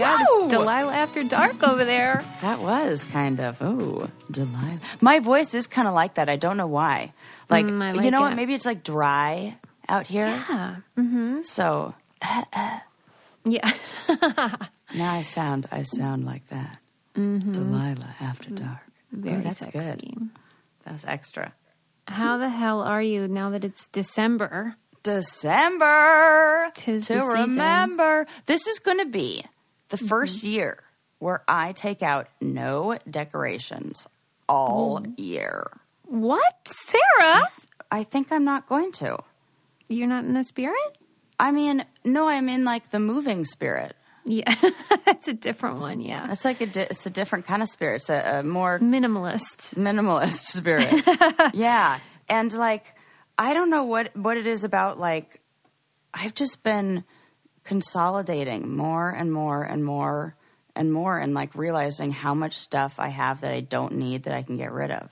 God. Whoa! Delilah After Dark over there. That was kind of oh, Delilah. My voice is kind of like that. I don't know why. Like, Mm, I you like know what? Maybe it's like dry out here. Yeah. Mm-hmm. So Yeah. now I sound I sound like that. Delilah after dark. Mm-hmm. Very oh, that's sexy. good. That's extra. How the hell are you now that it's December? December Tis to remember. This is going to be the Mm-hmm. first year where I take out no decorations all Mm. year. What? Sarah? I think I'm not going to. You're not in the spirit? I mean, no, I'm in like the moving spirit. Yeah. That's a different one. Yeah. It's like a di- it's a different kind of spirit. It's a, a more Minimalist. minimalist spirit. yeah, and like I don't know what what it is about. Like I've just been consolidating more and more and more and more, and like realizing how much stuff I have that I don't need that I can get rid of.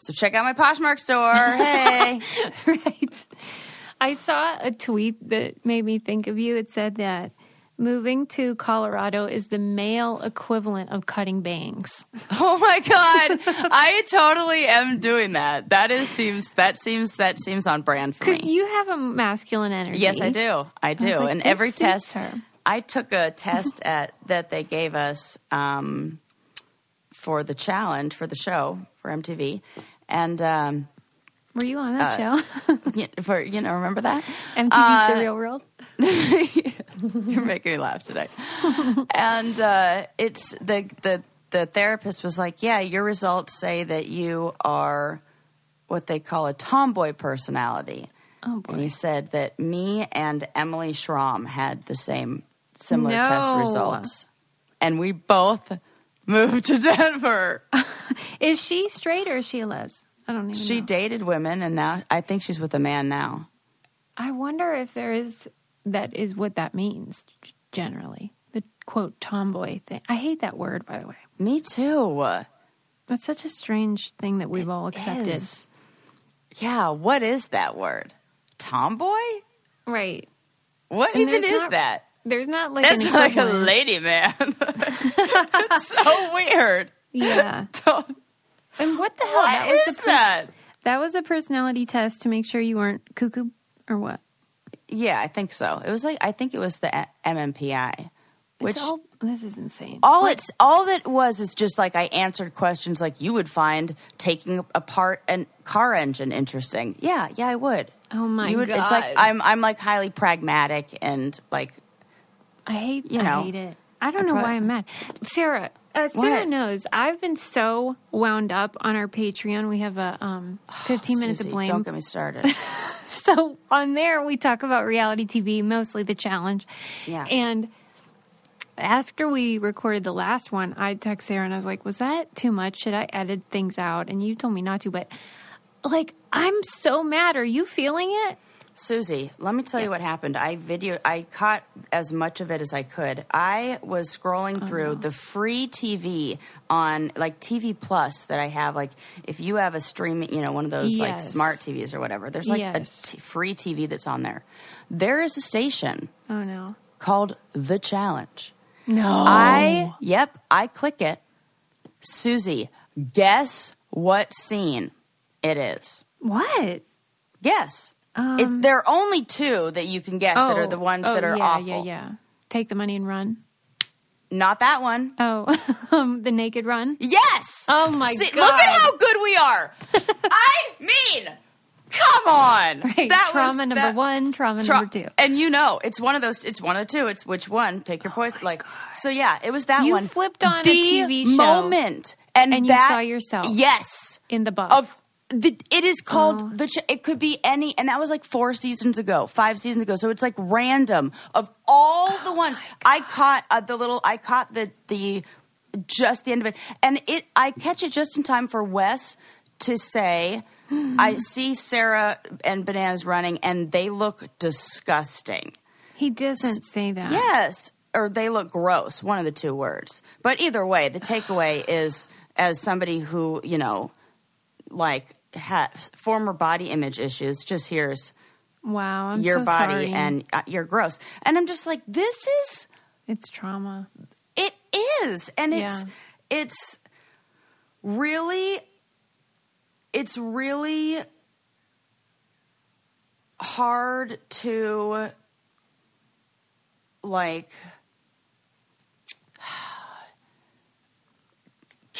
So check out my Poshmark store. Hey, right. I saw a tweet that made me think of you. It said that moving to Colorado is the male equivalent of cutting bangs. oh my god, I totally am doing that. That is seems that seems that seems on brand for me. Because you have a masculine energy. Yes, I do. I do. like, and every test, her. I took a test at that they gave us um, for the challenge for the show for MTV, and um, Were you on Uh, that show? for you know, remember that? MTV's uh, The Real World? You're making me laugh today. and uh, it's the the the therapist was like, "Yeah, your results say that you are what they call a tomboy personality." Oh, boy. And he said that me and Emily Schramm had the same similar No. test results, and we both moved to Denver. Is she straight or is she a les? I don't even she know. dated women, and now I think she's with a man now. I wonder if there is that is what that means generally. The quote tomboy thing. I hate that word, by the way. Me too. That's such a strange thing that we've all accepted. Is. Yeah, what is that word? Tomboy? Right. What And even is not- that? There's not like That's like a lady man. it's so weird. Yeah. Don't- And what the hell? What that was is the pers- that? That was a personality test to make sure you weren't cuckoo or what? Yeah, I think so. It was like I think it was the MMPI, which all, this is insane. all it's all that was is just like I answered questions like you would find taking apart a car engine interesting. Yeah, yeah, I would. Oh my you would, It's like I'm I'm like highly pragmatic and like I hate. you I know. hate it. I don't know prob- why I'm mad. Sarah, uh, Sarah What? knows. I've been so wound up on our Patreon. We have a um, 15 minutes Susie, of blame. Don't get me started. So on there, we talk about reality TV, mostly the challenge. Yeah. And after we recorded the last one, I text Sarah and I was like, "Was that too much? Should I edit things out?" And you told me not to, but like, I'm so mad. Are you feeling it? Susie, let me tell you what happened. I video I caught as much of it as I could. I was scrolling oh, through the free TV on like TV Plus that I have like if you have a streaming, you know, one of those like smart TVs or whatever. There's like Yes. a t- free TV that's on there. There is a station Oh no, called The Challenge. no. I yep, I click it. Susie, guess what scene it is? what? Guess. Um, it's, there are only two that you can guess that are the ones oh, that are yeah, awful. Yeah, yeah. Take the money and run. Not that one. Oh, um, the naked run. Yes. Oh my See, god! Look at how good we are. I mean, come on. Right, That trauma was, number that- one, trauma tra- number two. And you know, it's one of those. It's one of the two. It's which one? Pick your poison. like so. Yeah, it was that Oh You one. flipped on a the TV show moment, and, and you saw yourself. Yes. in the buff. of the, it is called Oh. the ch- it could be any and that was like four seasons ago five seasons ago so it's like random of all Oh the ones i caught uh, the little i caught the the just the end of it and it i catch it just in time for wes to say i see sarah and bananas running and they look disgusting he doesn't say that. Yes, or they look gross, one of the two words. But either way, the takeaway is as somebody who, you know, like has former body image issues, just hears Wow, I'm your so body sorry. and uh, you're gross. And I'm just like, this is it's trauma. it is, and it's Yeah. it's really it's really hard to like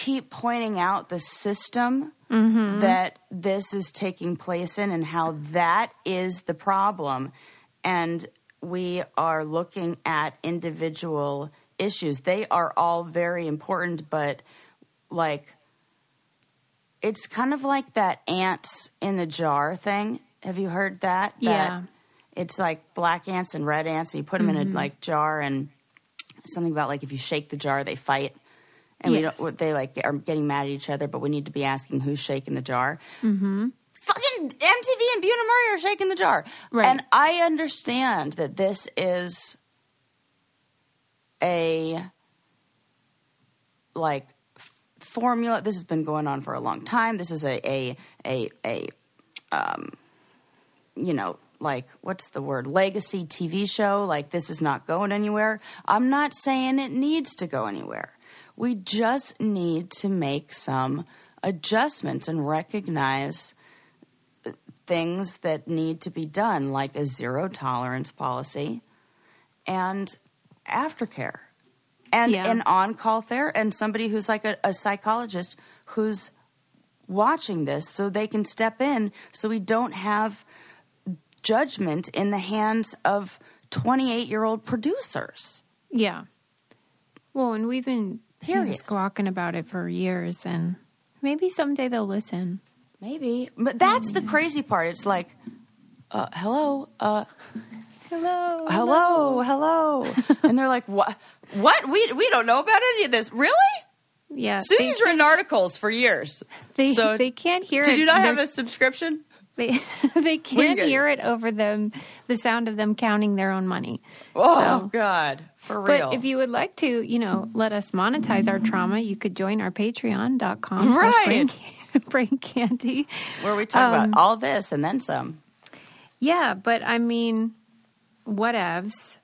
keep pointing out the system mm-hmm. that this is taking place in and how that is the problem. And we are looking at individual issues. They are all very important but like it's kind of like that ants in a jar thing. Have you heard that? That Yeah. it's like black ants and red ants and you put them in a mm-hmm. like jar and something about like if you shake the jar they fight and Yes. we don't they like are getting mad at each other but we need to be asking who's shaking the jar. Mm-hmm. fucking mtv and Bunim Murray are shaking the jar. Right. and i understand that this is a like f- formula. This has been going on for a long time. This is a a a, a um you know like what's the word? Legacy tv show. Like this is not going anywhere. I'm not saying it needs to go anywhere we just need to make some adjustments and recognize things that need to be done like a zero tolerance policy and aftercare and Yeah. an on-call therapist and somebody who's like a, a psychologist who's watching this so they can step in so we don't have judgment in the hands of 28 year old producers Yeah. Well, and we've been Period. squawking about it for years, and maybe someday they'll listen. maybe but that's the crazy part it's like uh, hello uh, Hello. hello hello and they're like what what we we don't know about any of this really Yeah. susie's they, written articles for years they, so they can't hear did it. you not have They're- a subscription They they can't hear it over them the sound of them counting their own money. oh So- god for real But if you would like to, you know, let us monetize our trauma, you could join our patreon.com. Right. Brain, candy. where we talk um, about all this and then some Yeah, but I mean, whatevs.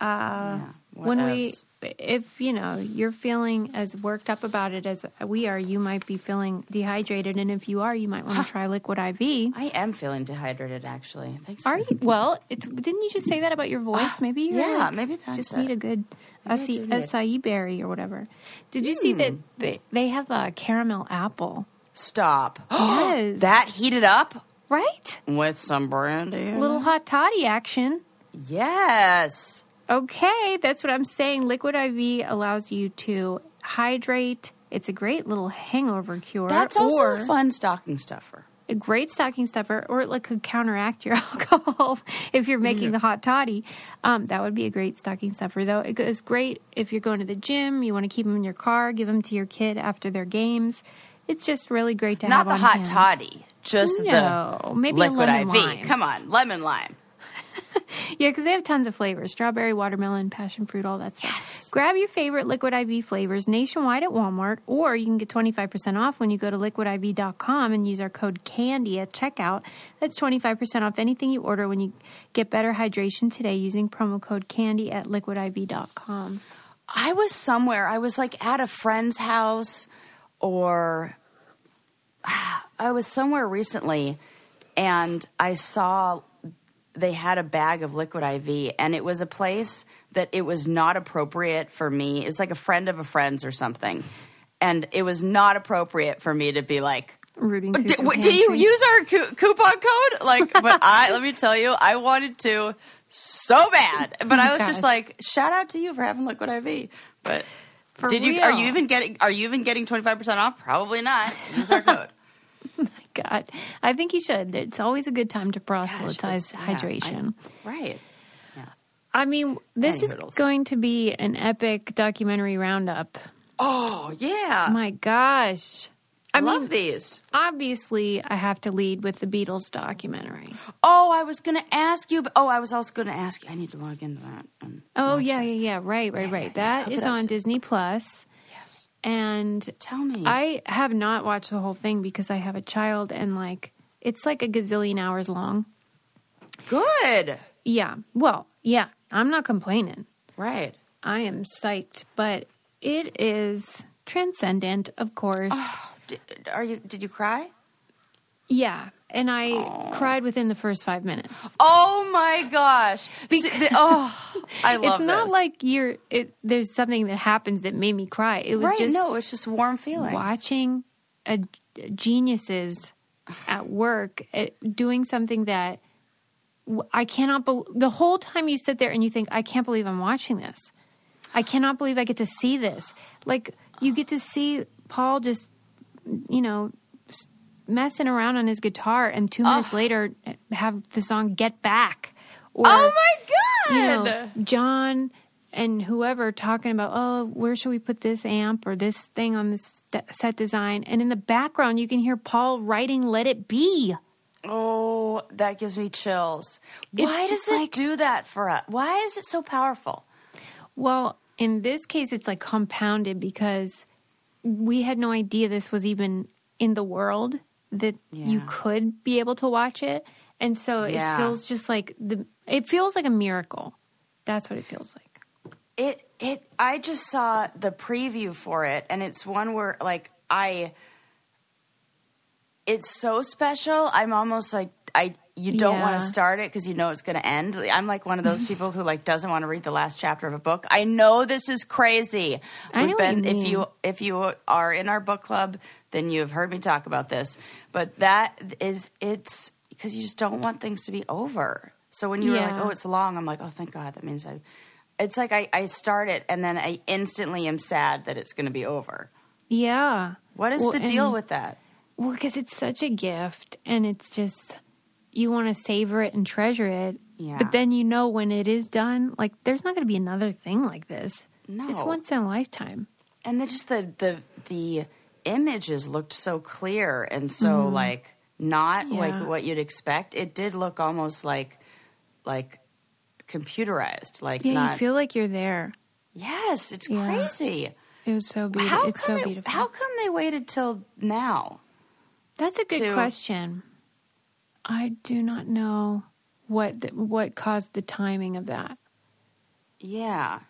Uh, when we, if you know, you're feeling as worked up about it as we are, you might be feeling dehydrated, and if you are, you might want to try Liquid IV. I am feeling dehydrated, actually. Thanks. Are you? Well, it's didn't you just say that about your voice? Ah, maybe you're yeah, like, maybe that's just it. need a good acai, do need it. acai berry or whatever. Did you see that hmm. they, they have a caramel apple? Stop. Yes. that heated up Right? with some brandy. Little hot toddy action. Yes. Okay, that's what I'm saying. Liquid IV allows you to hydrate. It's a great little hangover cure. That's also a fun stocking stuffer. a great stocking stuffer, or it like, could counteract your alcohol if you're making the hot toddy. Um, that would be a great stocking stuffer, though. It goes great if you're going to the gym. You want to keep them in your car, give them to your kid after their games. It's just really great to Not have Not the hot hand. toddy, just No, the maybe a liquid lemon IV. lime. Come on, lemon lime. Yeah, because they have tons of flavors strawberry, watermelon, passion fruit, all that stuff. Yes. Grab your favorite Liquid IV flavors nationwide at Walmart, or you can get 25% off when you go to liquidiv.com and use our code CANDY at checkout. That's 25% off anything you order when you get better hydration today using promo code CANDY at liquidiv.com. I was somewhere. I was like at a friend's house, or I was somewhere recently, and I saw they had a bag of liquid IV, and it was a place that it was not appropriate for me. It was like a friend of a friend's or something, and it was not appropriate for me to be like. Rooting Did, through what- the did you use our cu- coupon code? Like, but I let me tell you, I wanted to so bad, but I oh was just like, shout out to you for having liquid IV. But For did you? Are you even getting? Are you even getting twenty five percent off? Probably not. Use our code. God, I think you should. It's always a good time to Gosh, proselytize it's- yeah, I- hydration. right. I mean, this Any is hurdles. going to be an epic documentary roundup. Oh yeah. My gosh. I, I love mean, these. obviously, I have to lead with the Beatles documentary. Oh, I was going to ask you. But, oh, I was also going to ask you. I need to log into that. Oh, yeah, it. yeah, yeah. Right, right, Yeah, right. yeah, yeah. That is on. Disney Plus. And Tell me. I have not watched the whole thing because I have a child, and like it's like a gazillion hours long. Good. Yeah. Well, yeah, I'm not complaining. Right. I am psyched, but it is transcendent, of course. Oh, did, are you? Did you cry? Yeah. And I cried within the first five minutes. Oh my gosh! See, the- oh, I love it's not like you're, it, there's something that happens that made me cry. It was right. just no, it's just warm feelings. watching a, geniuses at work at doing something that I cannot bel the whole time you sit there and you think I can't believe I'm watching this. I cannot believe I get to see this. Like you get to see Paul just you know messing around on his guitar and 2 minutes later have the song Get Back or Oh my you god! know, John and whoever talking about, oh, where should we put this amp or this thing on this set design? And in the background, you can hear Paul writing "Let It Be." oh, that gives me chills. It's Why does it like- do that for us? Why is it so powerful? Well, in this case, it's like compounded because we had no idea this was even in the world that you could be able to watch it, and so Yeah. it feels just like the. It feels like a miracle. That's what it feels like. It it I just saw the preview for it and it's one where like I it's so special. I'm almost like I you don't want to start it because you know it's going to end. I'm like one of those people who like doesn't want to read the last chapter of a book. I know this is crazy. I know what you if you if you are in our book club, then you have heard me talk about this. But that is it's because you just don't want things to be over. So when you were like, "Oh, it's long," I'm like, "Oh, thank God." That means I. It's like I, I start it and then I instantly am sad that it's going to be over. Yeah. What is Well, the deal and- with that? Well, because it's such a gift, and it's just you want to savor it and treasure it. Yeah. But then you know when it is done, like there's not going to be another thing like this. No. It's once in a lifetime. And then just the the the images looked so clear and so mm-hmm. like not. Yeah. like what you'd expect. It did look almost like like computerized. Like Yeah, not you feel like you're there. Yes, it's Yeah. crazy. It was so beautiful. How It's come so it- beautiful. how come they waited till now? That's a good to- question. I do not know what what caused the timing of that. Yeah.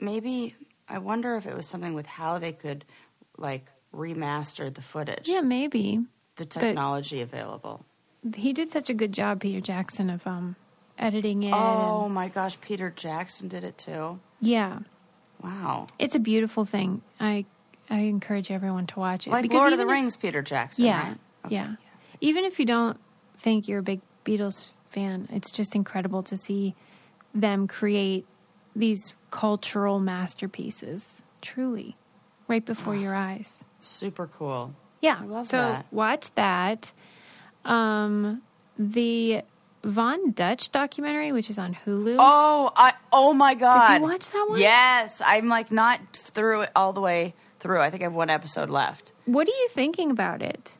Maybe I wonder if it was something with how they could like remaster the footage. Yeah, maybe. The technology available. He did such a good job, Peter Jackson, of um, editing it. Oh and- my gosh, Peter Jackson did it too. yeah. Wow. It's a beautiful thing. I I encourage everyone to watch it. Like because Lord of the even if- Rings, Peter Jackson, yeah, right? Okay. yeah. Even if you don't think you're a big Beatles fan, it's just incredible to see them create these cultural masterpieces. Truly, right before your eyes. Super cool. Yeah. I love so that. watch that. Um, the Von Dutch documentary, which is on Hulu. Oh, I oh my god. Did you watch that one? Yes, I'm like not through it all the way through. I think I have one episode left. What are you thinking about it?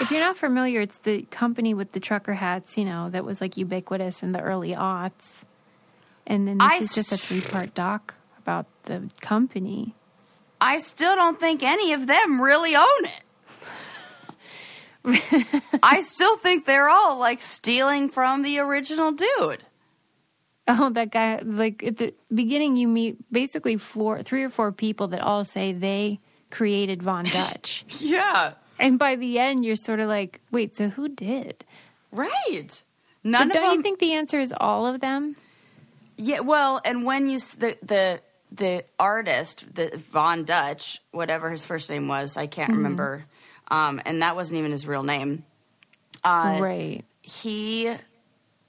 If you're not familiar, it's the company with the trucker hats, you know, that was like ubiquitous in the early aughts. And then this I is just a three part doc about the company. I still don't think any of them really own it. I still think they're all like stealing from the original dude. Oh, that guy! Like at the beginning, you meet basically four, three or four people that all say they created Von Dutch, Yeah. And by the end, you're sort of like, wait, so who did? Right. None But of don't them. you think the answer is all of them? Yeah, well, and when you the the the artist, the Von Dutch, whatever his first name was, I can't remember, um, and that wasn't even his real name. Uh, right. He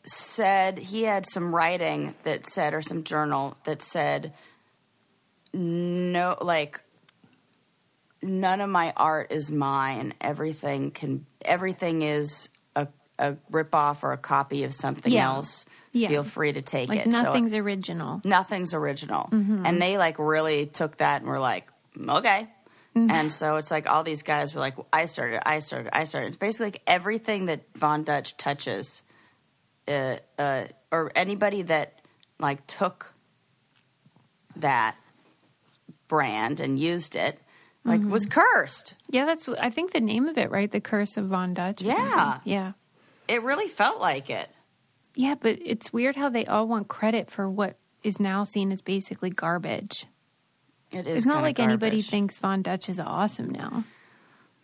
said he had some writing that said, or some journal that said, no, like none of my art is mine. Everything can, everything is a a ripoff or a copy of something Yeah. else. Yeah. Feel free to take Like it. So- nothing's original. nothing's original. Mm-hmm. And they like really took that and were like, okay. Mm-hmm. And so it's like all these guys were like, I started, I started, I started. It's basically like everything that Von Dutch touches, uh, uh, or anybody that like took that brand and used it, like was Mm-hmm. cursed. Yeah, that's I think the name of it, right? The Curse of Von Dutch. Yeah. something. yeah. It really felt like it. Yeah, but it's weird how they all want credit for what is now seen as basically garbage. It is. It's not like anybody thinks Von Dutch is awesome now.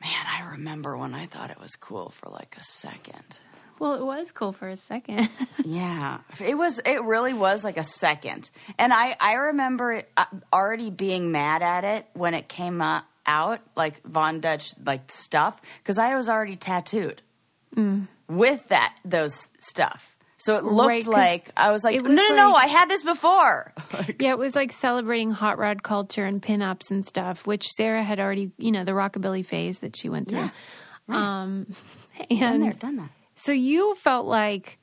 Man, I remember when I thought it was cool for like a second. Well, it was cool for a second. Yeah, it was. It really was like a second, and I I remember it, uh, already being mad at it when it came uh, out, like Von Dutch like stuff, because I was already tattooed with that those stuff. So it looked Mm. Right, 'cause like I was like, it no, was no, no, like- I had this before. yeah, it was like celebrating hot rod culture and pinups and stuff, which Sarah had already, you know, the rockabilly phase that she went through. Yeah, Um, Done and there, done that. So you felt like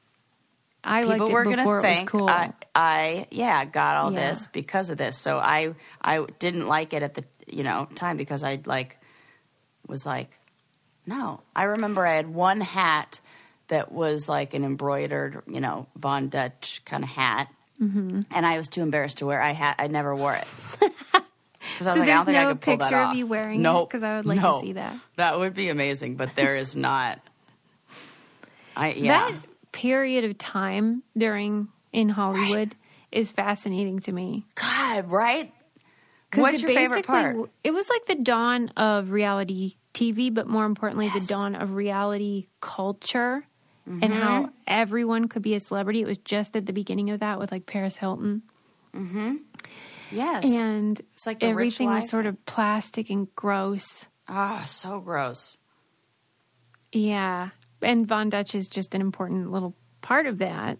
I liked People it were it think was cool. I, I yeah got all Yeah. this because of this. So I I didn't like it at the you know time because I like was like no. I remember I had one hat that was like an embroidered you know Von Dutch kind of hat, Mm-hmm. and I was too embarrassed to wear. I had I never wore it. So like, I there's don't think I no picture of you wearing it? because I would like to see that. That would be amazing, but there is not. I yeah. That period of time during in Hollywood is fascinating to me. God, right? What's your favorite part? It was like the dawn of reality TV, but more importantly, Yes. the dawn of reality culture and Mm-hmm. how everyone could be a celebrity. It was just at the beginning of that with like Paris Hilton. Mm-hmm. Yes. And It's like everything was sort of plastic and gross. Oh, so gross. Yeah. And Von Dutch is just an important little part of that.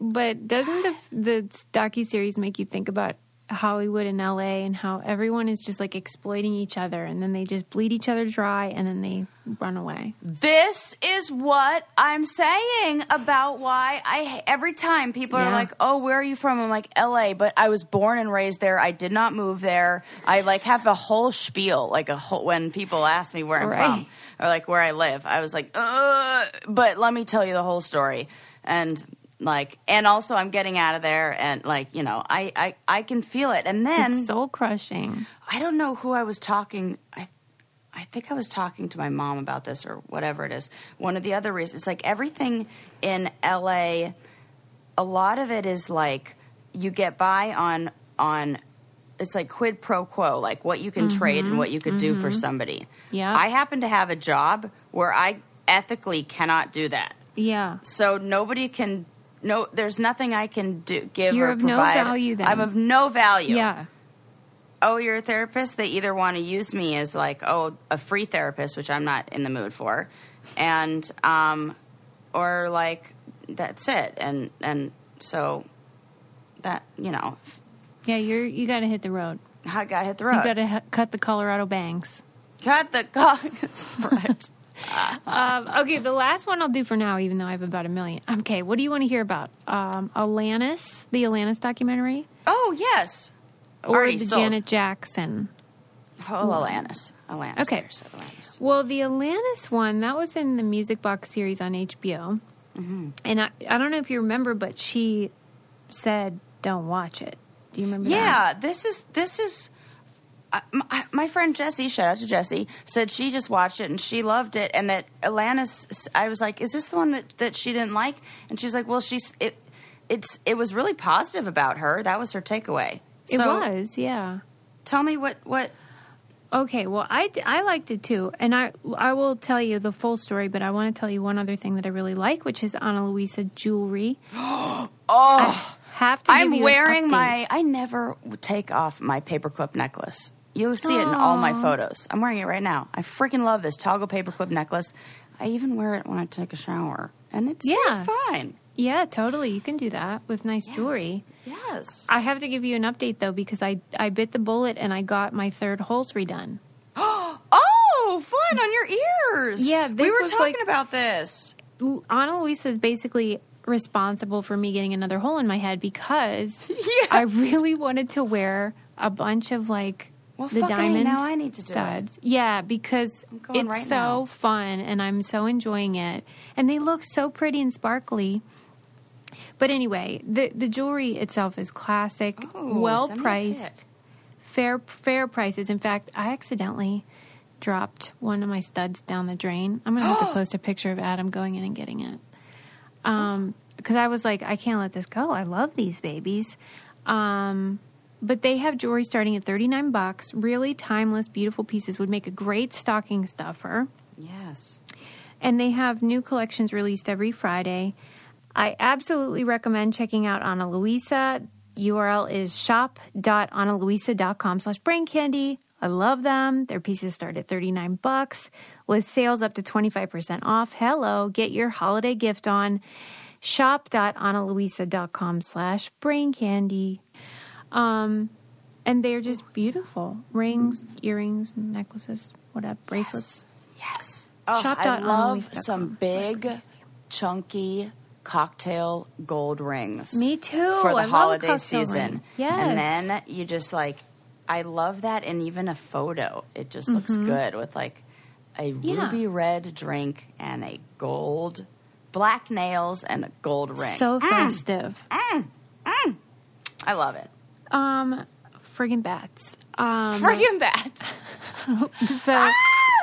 But doesn't the the docu series make you think about Hollywood and LA and how everyone is just like exploiting each other and then they just bleed each other dry and then they run away. This is what I'm saying about why I every time people are like, "Oh, where are you from?" I'm like, "LA," but I was born and raised there. I did not move there. I like have a whole spiel like a whole when people ask me where I'm Right. from or like where I live. I was like, "Uh," but let me tell you the whole story. And like and also I'm getting out of there and like, you know, I I I can feel it. And then soul crushing. I don't know who I was talking. I, I think I was talking to my mom about this or whatever it is. One of the other reasons, it's like everything in LA. A lot of it is like you get by on on. It's like quid pro quo, like what you can trade and mm-hmm. what you could do for mm-hmm. somebody. Yeah. I happen to have a job where I ethically cannot do that. Yeah. So nobody can. No, there's nothing I can do. Give You're or of no provide. value then. I'm of no value Yeah. oh, you're a therapist. They either want to use me as like, oh, a free therapist, which I'm not in the mood for, and um, or like that's it. And and so that you know, Yeah, you're you got to hit the road. I got to hit the road. You got to ha- cut the Colorado bangs. cut the cogs. right. Um, okay, the last one I'll do for now, even though I have about a million. Okay, what do you want to hear about? Um, Alanis, the Alanis documentary, Oh yes. or Already the sold. Janet Jackson? Oh, Alanis. Alanis. Okay. Alanis. Well, the Alanis one that was in the Music Box series on HBO, Mm-hmm. and I, I don't know if you remember, but she said, "Don't watch it." Do you remember? that? Yeah, this is this is. My, my friend Jesse, shout out to Jesse, said she just watched it and she loved it, and that Alanis. I was like, "Is this the one that, that she didn't like?" And she's like, "Well, she's it. It's it was really positive about her. That was her takeaway." it so was. Yeah. Tell me what what. Okay, well, I, I liked it too, and I I will tell you the full story, but I want to tell you one other thing that I really like, which is Ana Luisa jewelry. Oh, Have to. I'm wearing my. I never take off my paperclip necklace. You'll see it in all my photos. I'm wearing it right now. I freaking love this toggle paperclip necklace. I even wear it when I take a shower, and it stays Yeah. fine. Yeah, totally. You can do that with nice jewelry. Yes. I have to give you an update though because I I bit the bullet and I got my third holes redone. Oh, fun on your ears. Yeah, we this were was talking like- about this. L- Ana Luisa is basically responsible for me getting another hole in my head because. I really wanted to wear a bunch of like Well, the diamond now I need to do it. studs. Yeah, because it's right so now. fun and I'm so enjoying it, and they look so pretty and sparkly. But anyway, the the jewelry itself is classic, Oh, well send me a priced, fair fair prices. In fact, I accidentally dropped one of my studs down the drain. I'm gonna have to post a picture of Adam going in and getting it. Um, because I was like, I can't let this go. I love these babies. Um, but they have jewelry starting at 39 bucks. Really timeless, beautiful pieces would make a great stocking stuffer. Yes. And they have new collections released every Friday. I absolutely recommend checking out Ana Luisa. URL is shop.analuisa.com slash brain candy. I love them. Their pieces start at 39 bucks with sales up to 25% off. Hello, get your holiday gift on shop.analuisa.com slash brain candy. Um, and they're just beautiful. Rings, earrings, necklaces, whatever, bracelets. Yes. Oh, Shop I love analuisa.com. some big, chunky cocktail gold rings. Me too. For the I holiday season. ring. Yes. And then you just like, I love that. And even a photo, it just looks good with like a Mm-hmm. Yeah. ruby red drink and a gold, black nails and a gold ring. So festive. I love it. Um, friggin' bats. Um, Friggin' bats. so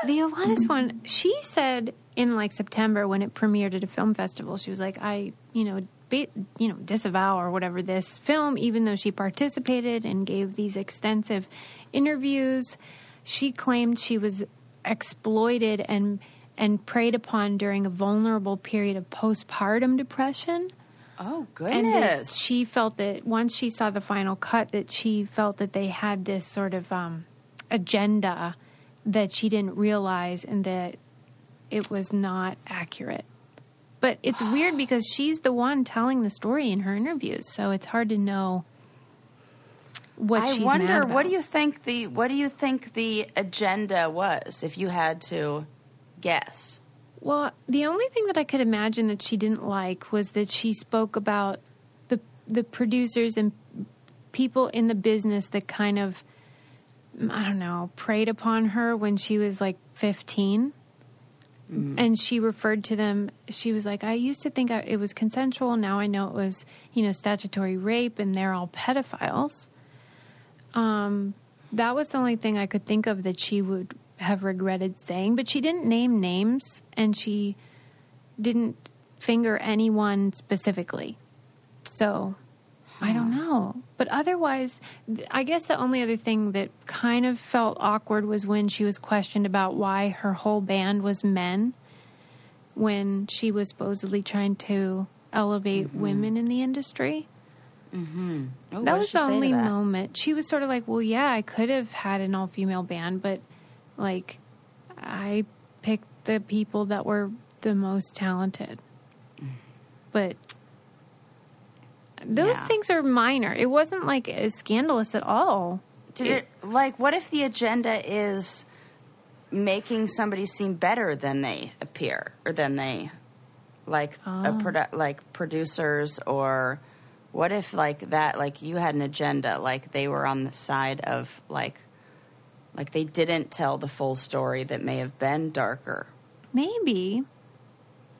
the Alanis one, she said in like September when it premiered at a film festival, she was like, I, you know, ba- you know, disavow or whatever this film, even though she participated and gave these extensive interviews. She claimed she was exploited and and preyed upon during a vulnerable period of postpartum depression. Oh, And goodness. she felt that once she saw the final cut, that she felt that they had this sort of um, agenda that she didn't realize and that it was not accurate. But it's weird because she's the one telling the story in her interviews, so it's hard to know what I she's wonder mad about. what do you think the what do you think the agenda was if you had to guess? Well, the only thing that I could imagine that she didn't like was that she spoke about the the producers and people in the business that kind of I don't know, preyed upon her when she was like 15. And she referred to them. She was like, "I used to think I, it was consensual. Now I know it was, you know, statutory rape, and they're all pedophiles." Um, that was the only thing I could think of that she would have regretted saying. But she didn't name names, and she didn't finger anyone specifically. So I don't know. But otherwise, I guess the only other thing that kind of felt awkward was when she was questioned about why her whole band was men when she was supposedly trying to elevate women in the industry. Oh, That was the only moment. She was sort of like, well, yeah, I could have had an all female band, but like, I picked the people that were the most talented. But those Yeah. things are minor. It wasn't like as scandalous at all. Did it like what if the agenda is making somebody seem better than they appear or than they like a Oh. produ- like producers or what if like that like you had an agenda like they were on the side of like like they didn't tell the full story that may have been darker Maybe.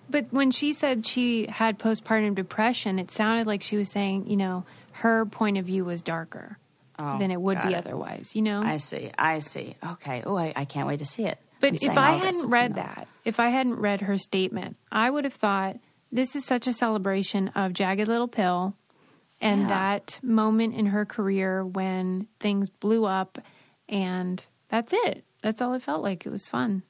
But when she said she had postpartum depression, it sounded like she was saying, you know, her point of view was darker Oh, than it would be it. otherwise, you know? I see I see okay oh I, I can't wait to see it I'm But if I hadn't read you know. that, if I hadn't read her statement, I would have thought this is such a celebration of Jagged Little Pill and Yeah. that moment in her career when things blew up and that's it. That's all it felt like. It was fun.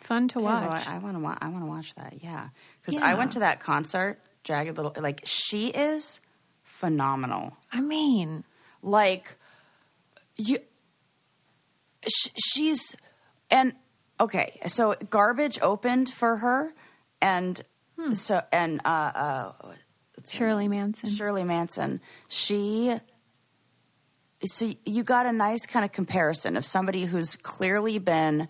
Fun to Okay, watch. I, I want to. Wa- I want to watch that. Yeah, because I went to that concert. Jagged Little. Like she is phenomenal. I mean, Like you. Sh- she's and okay. So garbage opened for her, and Hmm. so and uh, uh, Shirley? Manson. Shirley Manson. She. So you got a nice kind of comparison of somebody who's clearly been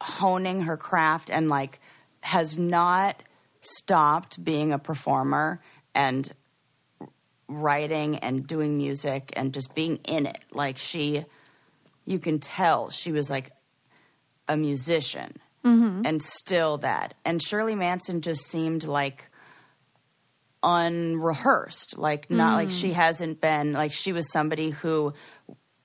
honing her craft and like has not stopped being a performer and writing and doing music and just being in it. Like she you can tell she was like a musician mm-hmm. and still that. And shirley manson just seemed like unrehearsed like not like she hasn't been like she was somebody who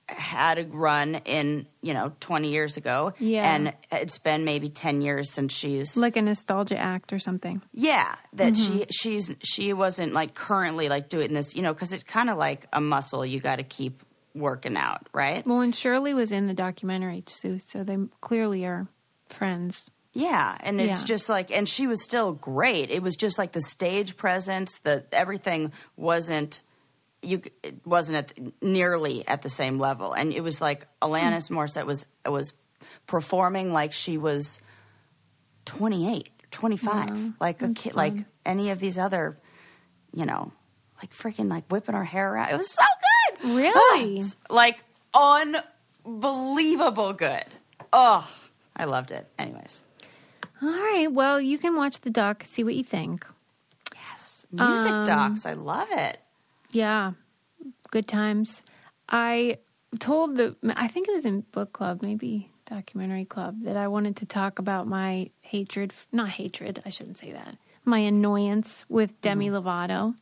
had a run in you know 20 years ago Yeah. and it's been maybe 10 years since she's Like a nostalgia act or something. yeah that Mm-hmm. she she's she wasn't like currently like doing this you know because it's kind of like a muscle you got to keep working out right Well, and Shirley was in the documentary too, so they clearly are friends. Yeah and it's Yeah. just like and she was still great. It was just like the stage presence the everything wasn't you it wasn't at nearly at the same level. And it was like Alanis Hmm. Morissette was was performing like she was 28 25 like a that's kid fun. like any of these other you know like freaking like whipping her hair out. It was so good! Really? Like unbelievable good. Oh i loved it. Anyways All right, well, you can watch the doc, see what you think. yes. Music Um, docs. I love it. Yeah, good times. I told the, I think it was in book club, maybe documentary club, that I wanted to talk about my hatred, not hatred, I shouldn't say that, my annoyance with Demi Mm-hmm. Lovato.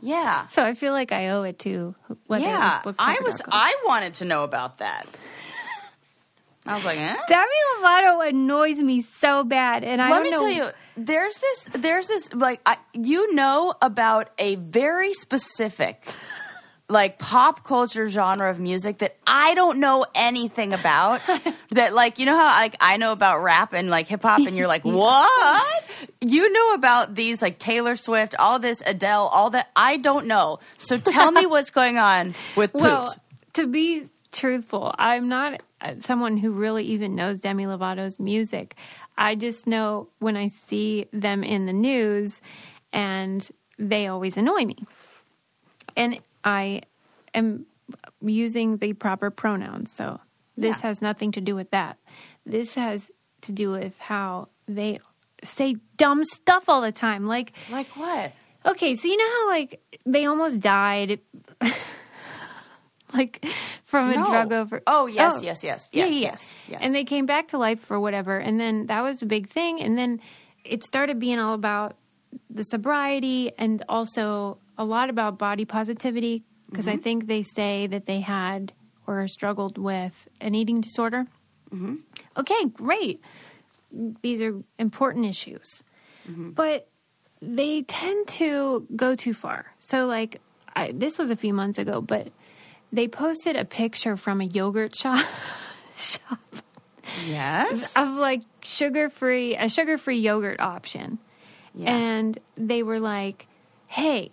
yeah. So I feel like I owe it to whether it yeah. was book club i was i wanted to know about that i was like eh? Demi Lovato annoys me so bad, and I Let me know. tell you, there's this, there's this, like, I, you know about a very specific, like, pop culture genre of music that I don't know anything about. that, like, you know how, like, I know about rap and, like, hip hop, and you're like, what? You know about these, like, Taylor Swift, all this, Adele, all that. I don't know. So tell me what's going on with Poot. Well, to be truthful, I'm not uh, someone who really even knows Demi Lovato's music. I just know when I see them in the news, and they always annoy me. And I am using the proper pronouns, so this Yeah. has nothing to do with that. This has to do with how they say dumb stuff all the time. Like, like what? Okay, so you know how like they almost died, like from a No. drug over. Oh, yes, yes, yes, yes, yes, yes. And they came back to life for whatever, and then that was a big thing, and then it started being all about the sobriety and also a lot about body positivity because Mm-hmm. I think they say that they had or struggled with an eating disorder. Mm-hmm. Okay, great. These are important issues, Mm-hmm. but they tend to go too far. So, like, I, this was a few months ago, but they posted a picture from a yogurt shop shop Yes. of like sugar free, a sugar free yogurt option. Yeah. And they were like, hey,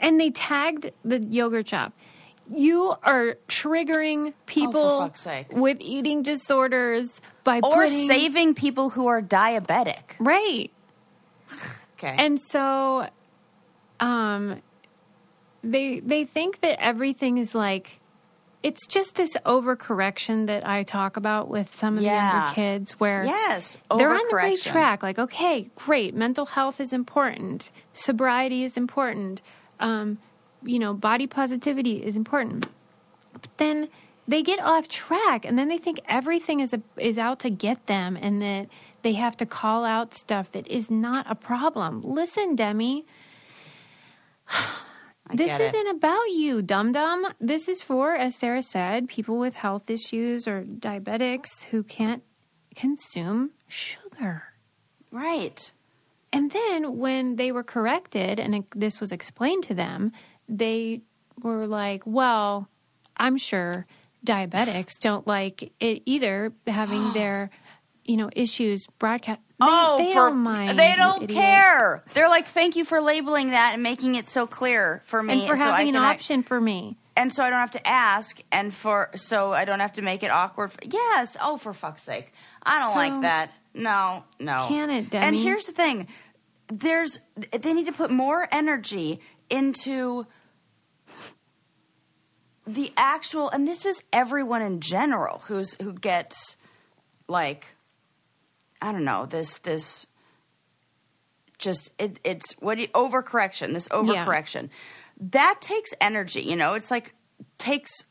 and they tagged the yogurt shop. You are triggering people Oh, with eating disorders by or putting, saving people who are diabetic. right. Okay. And so, um, they they think that everything is like, it's just this overcorrection that I talk about with some of the Yeah. younger kids, where yes, they're on the right track. Like, okay, great, mental health is important, sobriety is important, um, you know, body positivity is important. But then they get off track, and then they think everything is a, is out to get them, and that they have to call out stuff that is not a problem. Listen, Demi. I This get it. isn't about you, dum dum. This is for, as Sarah said, people with health issues or diabetics who can't consume sugar. right. And then when they were corrected and this was explained to them, they were like, well, I'm sure diabetics don't like it either, having their, you know, issues broadcast. They, oh, they for, don't mind. They don't care. They're like, thank you for labeling that and making it so clear for me, And for so I having an can act- option for me. and so I don't have to ask, and for so I don't have to make it awkward. For, yes. Oh, for fuck's sake, I don't So- like that. No, no. Can it, Demi? And here's the thing: there's they need to put more energy into the actual, and this is everyone in general who's who gets like I don't know this this just it, it's what do you, overcorrection this overcorrection that takes energy you know it's like takes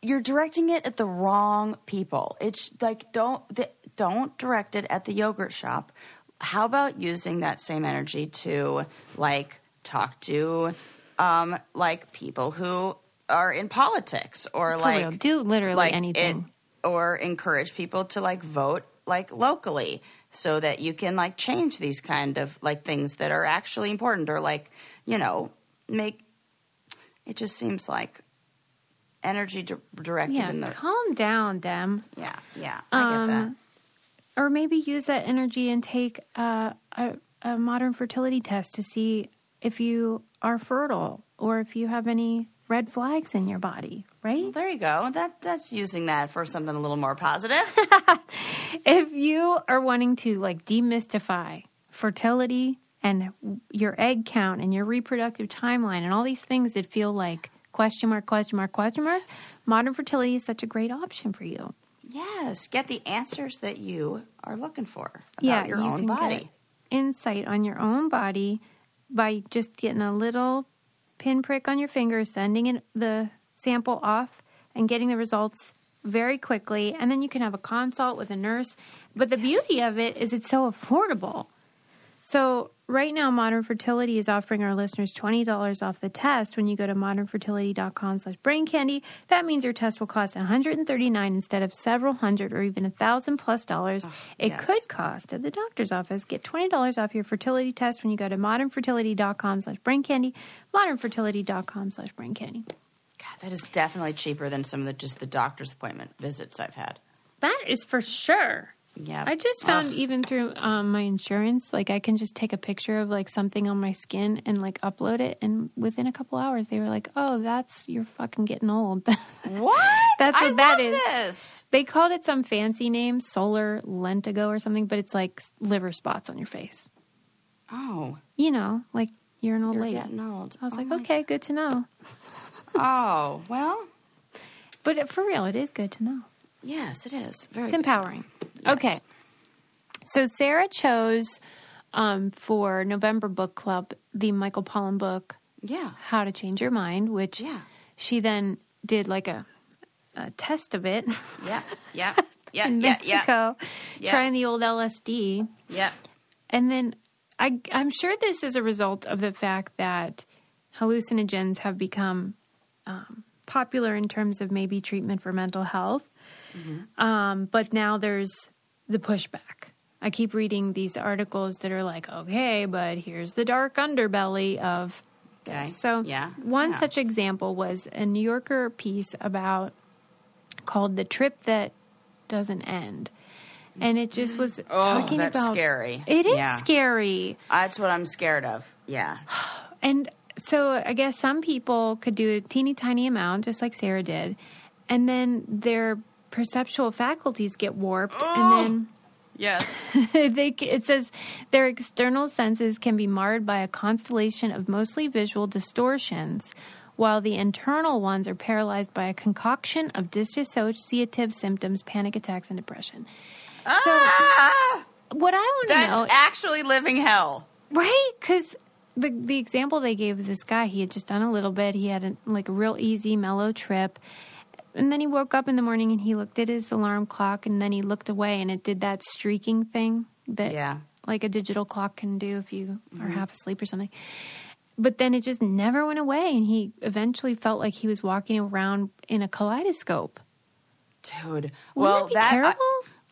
you're directing it at the wrong people it's like don't the, don't direct it at the yogurt shop how about using that same energy to like talk to um like people who are in politics or For like real. do literally like anything. it, or encourage people to like vote like locally so that you can like change these kind of like things that are actually important or like you know make it just seems like energy di- directed yeah, in the calm down, Dem. yeah yeah I get that Um, Or maybe use that energy and take uh, a, a modern fertility test to see if you are fertile or if you have any red flags in your body, right? Well, there you go. That that's using that for something a little more positive. If you are wanting to like demystify fertility and your egg count and your reproductive timeline and all these things that feel like question mark question mark question mark modern fertility is such a great option for you. Yes. Get the answers that you are looking for about your you own can body. get insight on your own body by just getting a little pinprick on your finger sending it, the sample off and getting the results very quickly. And then you can have a consult with a nurse. But the beauty of it is it's so affordable. So right now modern fertility is offering our listeners $20 off the test when you go to modernfertility.com slash brain candy. That means your test will cost 139 instead of several hundred or even a thousand plus dollars. Oh, it yes. could cost at the doctor's office. Get $20 off your fertility test when you go to modernfertility.com slash brain candy. modernfertility.com slash brain candy that is definitely cheaper than some of the just the doctor's appointment visits I've had. that is for sure Yeah, I just found Ugh. even through um, my insurance, like I can just take a picture of like something on my skin and like upload it, and within a couple hours they were like, "Oh, that's you're fucking getting old." what? That's I what that love is. This. they called it some fancy name, solar lentigo or something, but it's like liver spots on your face. Oh, You know, like you're an old you're lady. getting old. I was Oh like, okay, good to know. Oh well, But for real, it is good to know. yes, it is very. It's good to know. empowering. Yes. Okay. So Sarah chose um, for November book club the Michael Pollan book Yeah, How to Change Your Mind, which Yeah. she then did like a, a test of it yeah, yeah, yeah, in yeah, Mexico, Yeah. trying the old LSD. yeah. And then I, I'm sure this is a result of the fact that hallucinogens have become um, popular in terms of maybe treatment for mental health. Mm-hmm. Um, but now there's the pushback. I keep reading these articles that are like, okay, but here's the dark underbelly of Okay. So, Yeah. one Yeah. such example was a New Yorker piece about called The Trip That Doesn't End. And it just was Oh, talking that's about scary. It is Yeah. scary. That's what I'm scared of. Yeah. And so I guess some people could do a teeny tiny amount, just like Sarah did, and then their perceptual faculties get warped, and then. Yes. they it says their external senses can be marred by a constellation of mostly visual distortions. While the internal ones are paralyzed by a concoction of dissociative symptoms, panic attacks, and depression. ah, What I want to know. That's actually living hell. Right, because the the example they gave of this guy, he had just done a little bit. He had a, like a real easy, mellow trip, and then he woke up in the morning and he looked at his alarm clock, and then he looked away, and it did that streaking thing that Yeah. like a digital clock can do if you are mm-hmm. half asleep or something. But then it just never went away, and he eventually felt like he was walking around in a kaleidoscope. Dude. Wouldn't well, that be that terrible?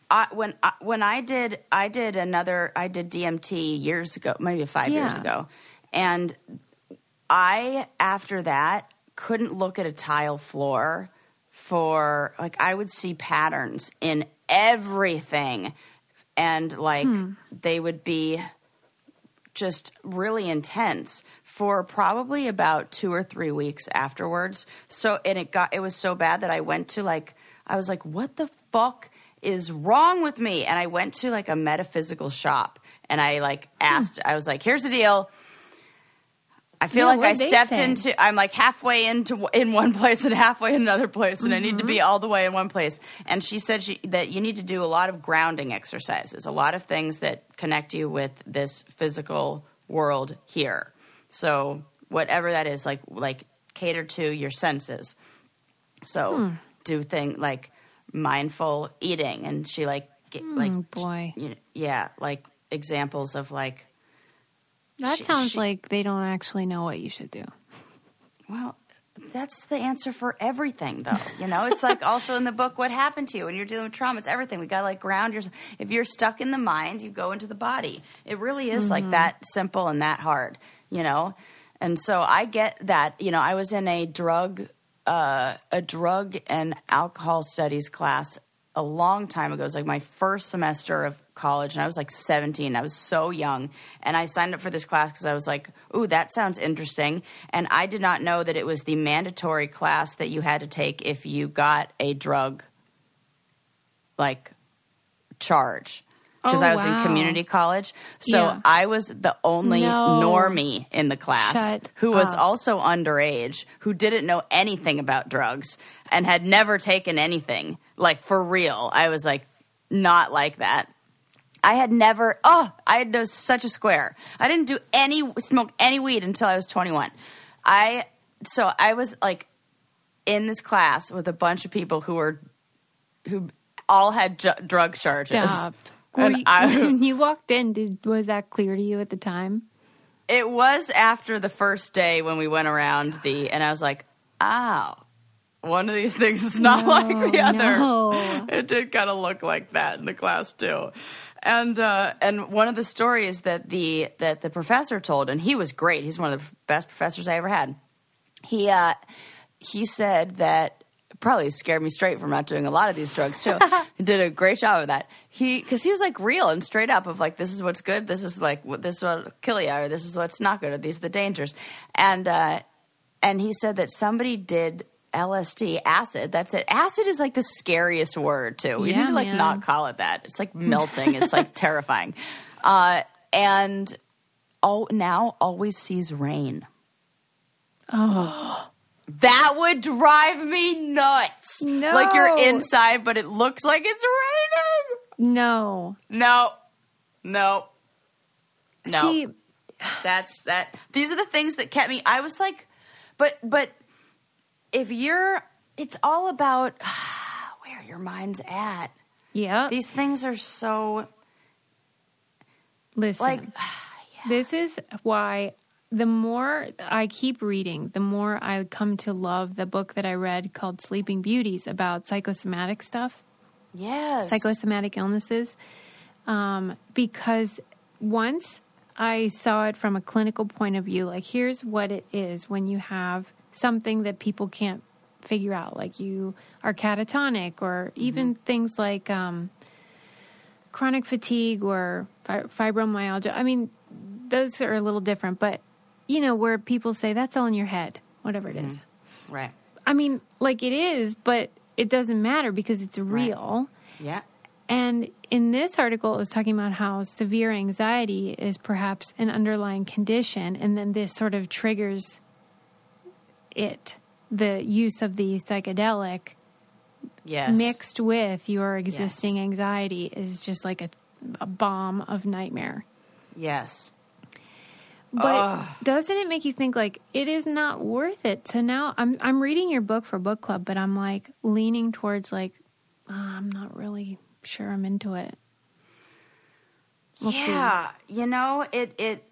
I, when I, when I did I did another I did DMT years ago, maybe five years ago, and I after that couldn't look at a tile floor for like I would see patterns in everything, and like Hmm. they would be just really intense for probably about two or three weeks afterwards. So and it got it was so bad that I went to like I was like, what the fuck is wrong with me? And I went to like a metaphysical shop and I like asked, I was like, here's the deal. I feel Yeah, like I stepped into I'm like halfway into in one place and halfway in another place and I need to be Mm-hmm. all the way in one place. And she said she, that you need to do a lot of grounding exercises, a lot of things that connect you with this physical world here. So whatever that is, like like cater to your senses. So Hmm. do thing like mindful eating, and she like get, like Mm, boy. you know, yeah, like examples of like That She- sounds she- like they don't actually know what you should do. well, that's the answer for everything, though. You know, it's like also in the book, what happened to you when you're dealing with trauma. It's everything. We got to like ground yourself. If you're stuck in the mind, you go into the body. It really is like that simple and that hard. You know, and so I get that. You know, I was in a drug, uh, a drug and alcohol studies class a long time ago. It was like my first semester of college, and I was like 17. I was so young, and I signed up for this class because I was like, "Ooh, that sounds interesting." And I did not know that it was the mandatory class that you had to take if you got a drug, like charge. Because Oh, I was in community college, so Yeah. I was the only No. normie in the class Shut who was up. also underage, who didn't know anything about drugs and had never taken anything like for real. I was like not like that. I had never. Oh, I had such a square. I didn't do any smoke any weed until I was 21. I so I was like in this class with a bunch of people who were who all had ju- drug charges. Stop. And you- I- when you walked in, did, was that clear to you at the time? It was after the first day when we went around the, and I was like, "Oh, one of these things is not No, like the other." no. It did kind of look like that in the class too, and uh, and one of the stories that the that the professor told, and he was great. He's one of the best professors I ever had. He uh, he said that probably scared me straight from not doing a lot of these drugs too. he did a great job of that. He because he was like real and straight up of like this is what's good, this is like what this is kill you, or this is what's not good, or these are the dangers. And uh, and he said that somebody did LSD acid. That's it. Acid is like the scariest word too. We Yeah, need to like man. not call it that. It's like melting. it's like terrifying. Uh, and oh, now always sees rain. Oh, That would drive me nuts. No. Like you're inside, but it looks like it's raining. no. No, no, no. See, That's that. These are the things that kept me. I was like, but but if you're, it's all about where your mind's at. yeah. These things are so Listen, like. this is why the more I keep reading, the more I come to love the book that I read called Sleeping Beauties about psychosomatic stuff. Yes. psychosomatic illnesses um, because once I saw it from a clinical point of view, like here's what it is when you have something that people can't figure out, like you are catatonic, or even things like um, chronic fatigue or fibromyalgia. I mean, those are a little different, but you know, where people say that's all in your head, whatever it is. Right. I mean, like it is, but it doesn't matter because it's real. Yeah. And in this article, it was talking about how severe anxiety is perhaps an underlying condition, and then this sort of triggers it. The use of the psychedelic Yes. mixed with your existing Yes. anxiety is just like a, a bomb of nightmare. Yes. But Ugh. doesn't it make you think like it is not worth it? So now I'm I'm reading your book for book club, but I'm like leaning towards like "Ah, I'm not really sure I'm into it. We'll see. yeah, you know it it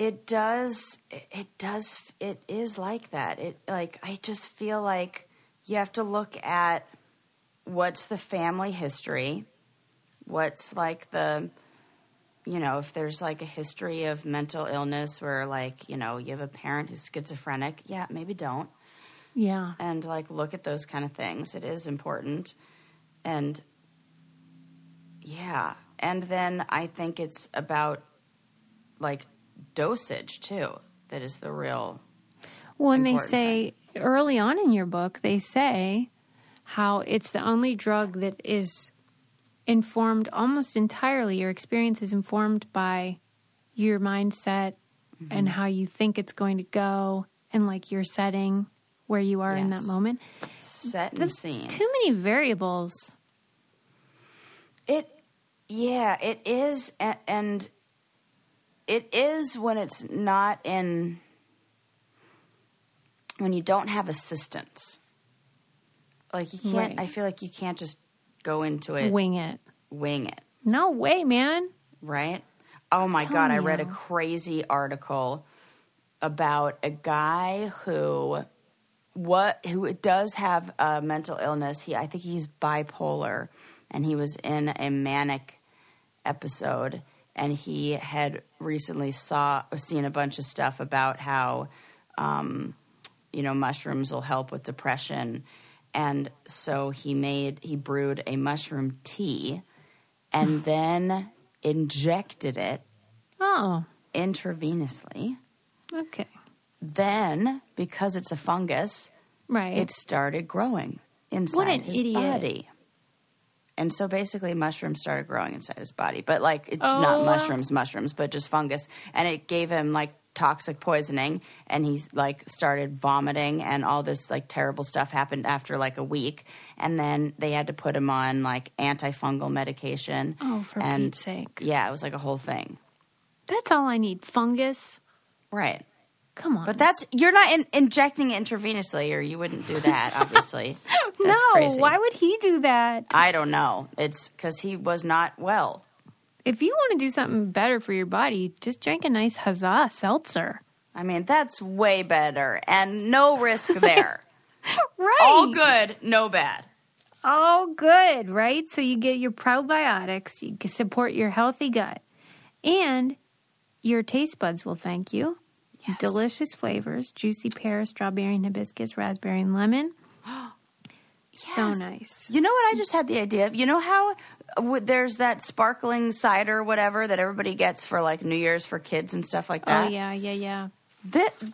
it does it, does it is like that. It like I just feel like you have to look at what's the family history, what's like the you know if there's like a history of mental illness where like you know you have a parent who's schizophrenic, yeah, maybe don't Yeah. and like look at those kind of things. It is important. And yeah, and then I think it's about like dosage too. That is the real Well, and they say early on in your book, they say how it's the only drug that is informed almost entirely. Your experience is informed by your mindset Mm-hmm. and how you think it's going to go, and like your setting where you are in that moment. set and That's scene. too many variables. It, yeah, it is, a- and it is when it's not in when you don't have assistance. Like you can't. Right. I feel like you can't just go into it Wing it. wing it. No way, man. right? Oh my god, I read a crazy article about a guy who what who does have a mental illness. He I think he's bipolar, and he was in a manic episode, and he had recently saw seen a bunch of stuff about how um, you know mushrooms will help with depression, and so he made he brewed a mushroom tea, and then injected it Oh, intravenously. okay. Then, because it's a fungus, Right. it started growing inside What an his idiot. body. And so basically, mushrooms started growing inside his body, but like it's Oh. not mushrooms, mushrooms, but just fungus. And it gave him like toxic poisoning, and he like started vomiting, and all this like terrible stuff happened after like a week. And then they had to put him on like antifungal medication. Oh, for and, Pete's sake. Yeah, it was like a whole thing. That's all I need. Fungus. Right. Come on. But that's you're not in, injecting it intravenously, or you wouldn't do that. Obviously, no. Crazy. Why would he do that? I don't know. It's because he was not well. If you want to do something better for your body, just drink a nice huzzah seltzer. I mean, that's way better, and no risk there. Right. All good, no bad. All good, right? So you get your probiotics, you support your healthy gut, and your taste buds will thank you. Yes. Delicious flavors juicy pear, strawberry, hibiscus, raspberry, and lemon. So nice. You know what I just had the idea of? You know how uh, w- there's that sparkling cider, whatever, that everybody gets for like New Year's for kids and stuff like that. Oh, yeah, yeah, yeah. Thi-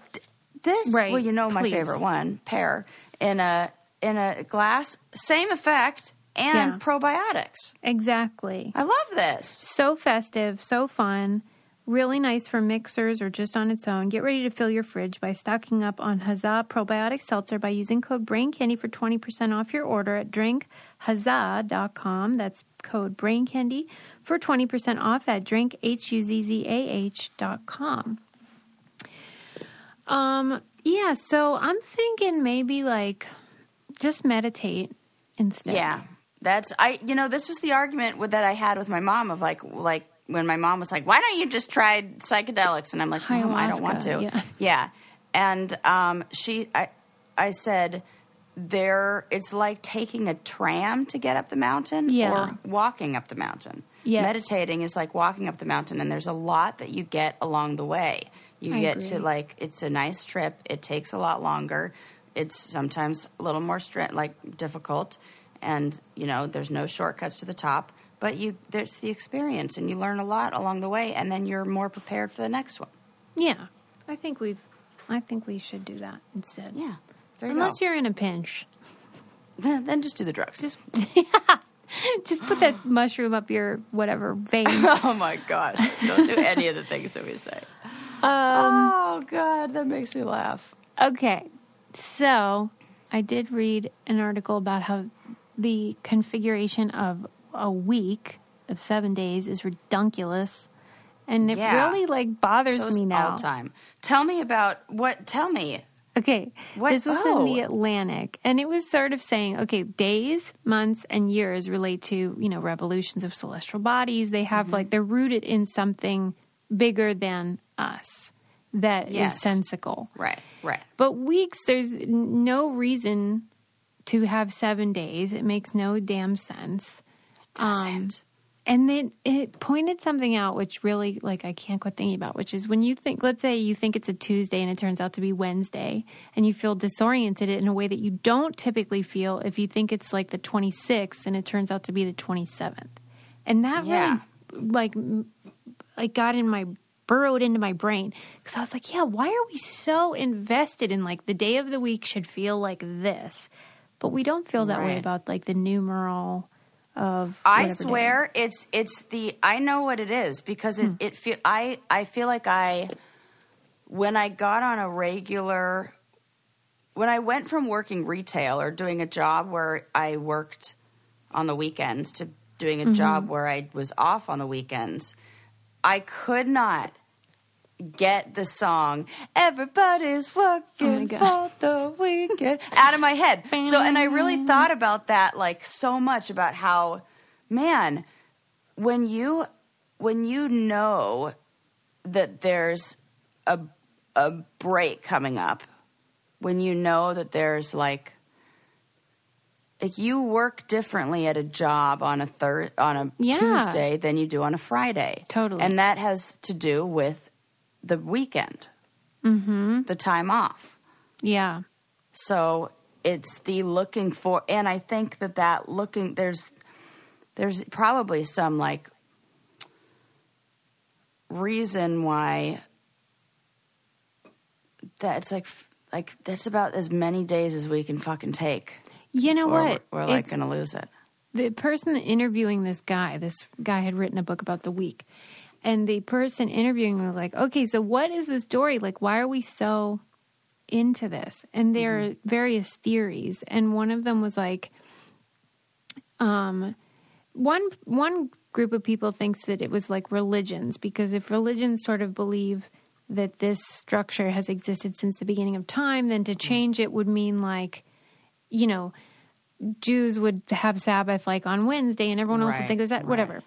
this, Right, well, you know my please. favorite one, pear, in a in a glass, same effect and Yeah. probiotics. Exactly. I love this. So festive, so fun. Really nice for mixers or just on its own. Get ready to fill your fridge by stocking up on Huzzah Probiotic Seltzer by using code BRAINCANDY for 20% off your order at drinkhuzzah.com. That's code BRAINCANDY for 20% off at drinkhuzzah.com. Um, yeah, so I'm thinking maybe like just meditate instead. Yeah, that's I. You know, this was the argument with, that I had with my mom of like, like when my mom was like, "Why don't you just try psychedelics?" And I'm like, "Mom, I don't want to." yeah. and um, she, I, I said, "There, it's like taking a tram to get up the mountain, Yeah. or walking up the mountain. Yes. Meditating is like walking up the mountain, and there's a lot that you get along the way. You I get agree. to like, it's a nice trip. It takes a lot longer. It's sometimes a little more stre- like difficult, and you know, there's no shortcuts to the top. But you, there's the experience, and you learn a lot along the way, and then you're more prepared for the next one. Yeah. I think we've I think we should do that instead. Yeah, you Unless go. you're in a pinch. Then, then just do the drugs. Just just put that mushroom up your whatever vein. oh my gosh! Don't do any of the things that we say. Um, oh god, that makes me laugh. Okay. So, I did read an article about how the configuration of a week of 7 days is redunculous and it Yeah. really like bothers me now. all time. Tell me about what? Tell me. Okay. What- This was in oh. the Atlantic and it was sort of saying, okay, days, months and years relate to, you know, revolutions of celestial bodies. They have Mm-hmm. like they're rooted in something bigger than us that is Yes. sensical. Right, right. But weeks, there's n- no reason to have seven days. It makes no damn sense. Doesn't. Um, and then it pointed something out, which really, like, I can't quit thinking about, which is when you think, let's say you think it's a Tuesday and it turns out to be Wednesday, and you feel disoriented in a way that you don't typically feel if you think it's like the 26th and it turns out to be the 27th. And that Yeah. really, like, like got in my burrowed into my brain because I was like, yeah, why are we so invested in like the day of the week should feel like this, but we don't feel that way about like the numeral of. I swear it's it's the I know what it is because Hmm. it it feel I I feel like I when I got on a regular when I went from working retail or doing a job where I worked on the weekends to doing a Mm-hmm. job where I was off on the weekends, I could not get the song "Everybody's working Oh for the weekend" out of my head. So, and I really thought about that like so much about how, man, when you when you know that there's a a break coming up, when you know that there's like like you work differently at a job on a third on a Yeah. Tuesday than you do on a Friday. Totally. And that has to do with the weekend. Mm-hmm. The time off. Yeah. So it's the looking for, and I think that that looking there's there's probably some like reason why that it's like like that's about as many days as we can fucking take. You know what? We're, we're like gonna lose it. the person interviewing this guy, this guy had written a book about the week. And the person interviewing was like, okay, so what is the story? Like, why are we so into this? And there are various theories. And one of them was like, um, one, one group of people thinks that it was like religions, because if religions sort of believe that this structure has existed since the beginning of time, then to change it would mean like, you know, Jews would have Sabbath like on Wednesday, and everyone else would think it was that right.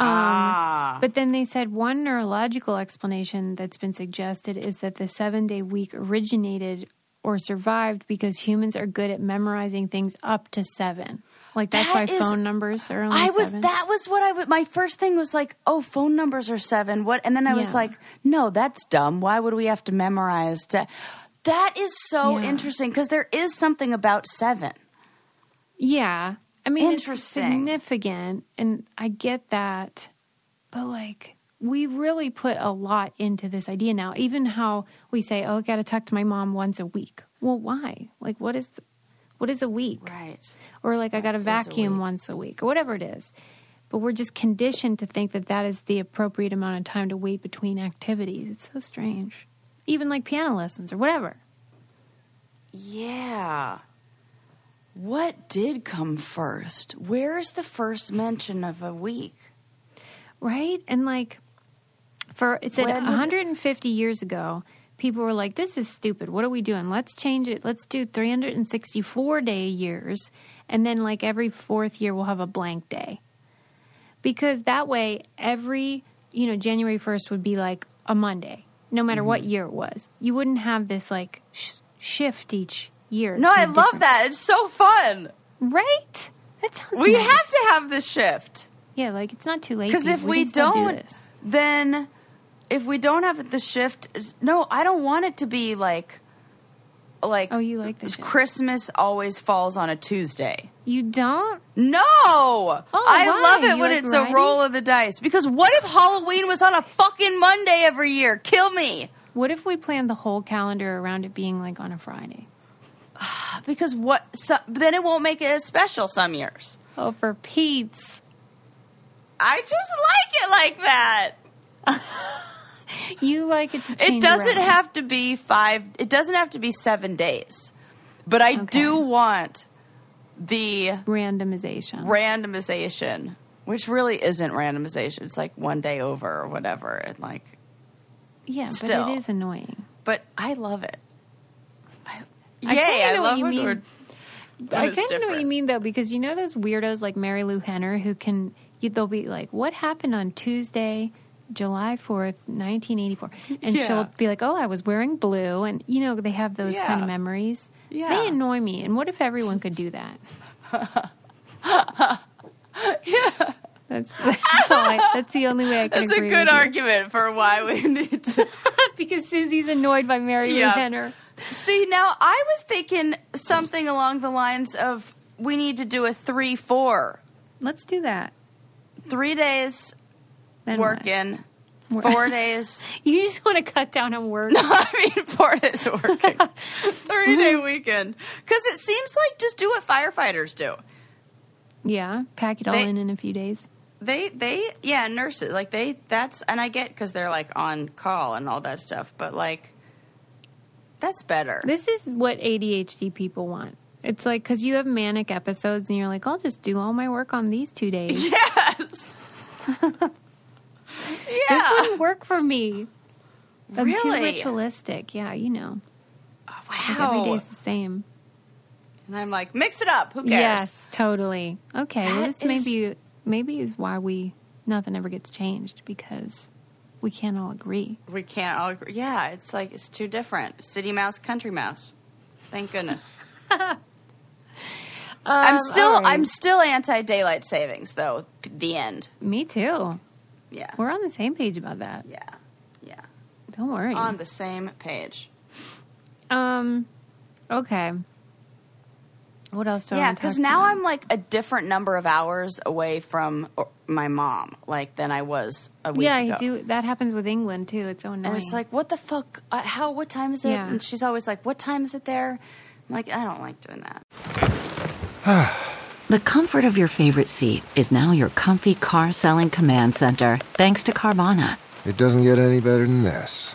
Whatever. ah, But then they said one neurological explanation that's been suggested is that the seven day week originated or survived because humans are good at memorizing things up to seven. Like that's That why is- phone numbers are only I was seven. that was what I would. My first thing was like, oh, phone numbers are seven. What? And then I was like, no, that's dumb. Why would we have to memorize? To, that is so Yeah. interesting because there is something about seven. Yeah. I mean, it's significant, and I get that. But, like, we really put a lot into this idea now. Even how we say, oh, I got to talk to my mom once a week. Well, why? Like, what is, the, what is a week? Right. Or, like, I got to is a vacuum once a week, or whatever it is. But we're just conditioned to think that that is the appropriate amount of time to wait between activities. It's so strange. Even like piano lessons or whatever. Yeah. What did come first? Where is the first mention of a week? Right? And like for it said When did- 150 years ago, people were like, This is stupid. What are we doing? Let's change it. Let's do 364 day years and then like every fourth year we'll have a blank day. Because that way every you know, January 1st would be like a Monday, no matter what Mm-hmm. year it was. You wouldn't have this like sh- shift each year. No, I love different- that. It's so fun. Right? That sounds We nice. have to have the shift. Yeah, like it's not too late. Because if we, still don't, do then if we don't have the shift, no, I don't want it to be like like Oh, you like the shift. Christmas always falls on a Tuesday. You don't? No, Oh, I why? love it You when like it's variety? a roll of the dice. Because what if Halloween was on a fucking Monday every year? Kill me. What if we planned the whole calendar around it being like on a Friday? Because what? So, then it won't make it as special some years. Oh, for Pete's. I just like it like that. You like it to It doesn't around. have to be five. It doesn't have to be seven days, but I do want the randomization. randomization, which really isn't randomization. It's like one day over or whatever, and like. yeah, Still. but it is annoying. But I love it. I, I yay! kinda I, know what love you mean. I kind of know what you mean though, because you know those weirdos like Marilu Henner who can you, they'll be like, "What happened on Tuesday, July fourth, nineteen eighty four? And Yeah. she'll be like, "Oh, I was wearing blue," and you know they have those kind of memories. Yeah. They annoy me. And what if everyone could do that? That's that's all. I, that's the only way I can That's a good argument for why we need to. because Susie's annoyed by Marilu Yeah. Henner. See, now I was thinking something along the lines of we need to do a three four. Let's do that. Three days Then working, Wor- four days. You just want to cut down on work. I mean, four days working, three day weekend. Because it seems like just do what firefighters do. Yeah, pack it all They- in in a few days. They, they, yeah, nurses like they. That's and I get because they're like on call and all that stuff. But like, that's better. This is what ADHD people want. It's like because you have manic episodes and you're like, I'll just do all my work on these two days. Yes. yeah. This wouldn't work for me. I'm too ritualistic. Yeah, you know. Like Wow. every day's the same. And I'm like, mix it up. Who cares? Yes, totally. Okay, well, this is- maybe maybe is why we nothing ever gets changed because we can't all agree. We can't all agree. Yeah, it's like it's too different. City mouse, country mouse. Thank goodness. I'm still right. I'm still anti daylight savings though. The end. Me too. Yeah. We're on the same page about that. Yeah. Yeah. Don't worry. On the same page. Um. Okay. What else do I Yeah, because now you I'm like a different number of hours away from uh, my mom, like than I was a week Yeah, ago. I do. That happens with England too. It's so annoying. And it's like, what the fuck? Uh, how? What time is it? Yeah. And she's always like, what time is it there? I'm like, I don't like doing that. The comfort of your favorite seat is now your comfy car selling command center, thanks to Carvana. It doesn't get any better than this.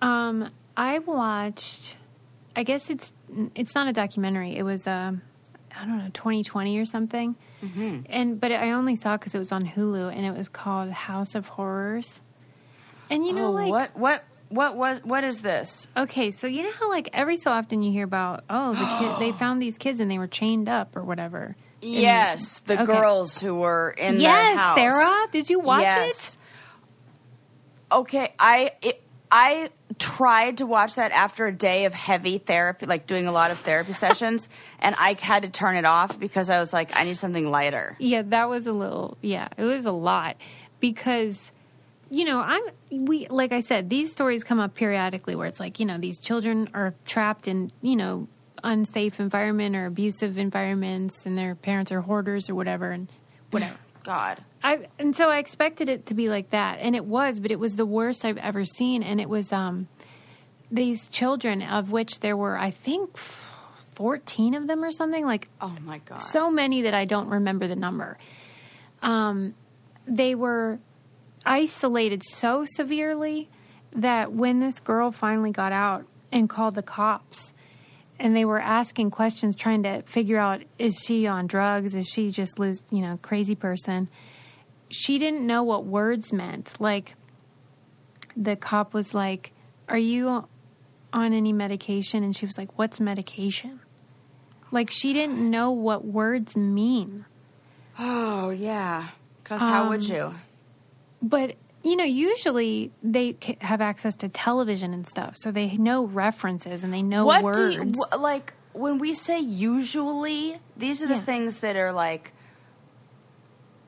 Um, I watched. I guess it's it's not a documentary. It was um, I don't know, 2020 or something. Mm-hmm. And but I only saw because it was on Hulu, and it was called House of Horrors. And you know, oh, like what? What? What was? What is this? okay, so you know how like every so often you hear about oh the kid they found these kids and they were chained up or whatever. Yes, the Okay. girls who were in yes, the house. Sarah, did you watch yes. Okay, I it, I tried to watch that after a day of heavy therapy, like doing a lot of therapy sessions, and I had to turn it off because I was like, I need something lighter. Yeah, that was a little. Yeah, it was a lot because you know I'm we like I said these stories come up periodically where it's like you know these children are trapped in you know unsafe environment or abusive environments and their parents are hoarders or whatever and whatever. God, I and so I expected it to be like that, and it was, but it was the worst I've ever seen, and it was um these children of which there were I think fourteen of them or something like oh my God, so many that I don't remember the number. Um, they were isolated so severely that when this girl finally got out and called the cops, and they were asking questions, trying to figure out is she on drugs? Is she just lose, you know, crazy person? She didn't know what words meant. Like the cop was like, "Are you on any medication?" And she was like, "What's medication?" Like she didn't know what words mean. oh yeah, because how would Um, you? But you know, usually they have access to television and stuff, so they know references and they know What words. do you wh- like when we say usually? These are the Yeah. things that are like.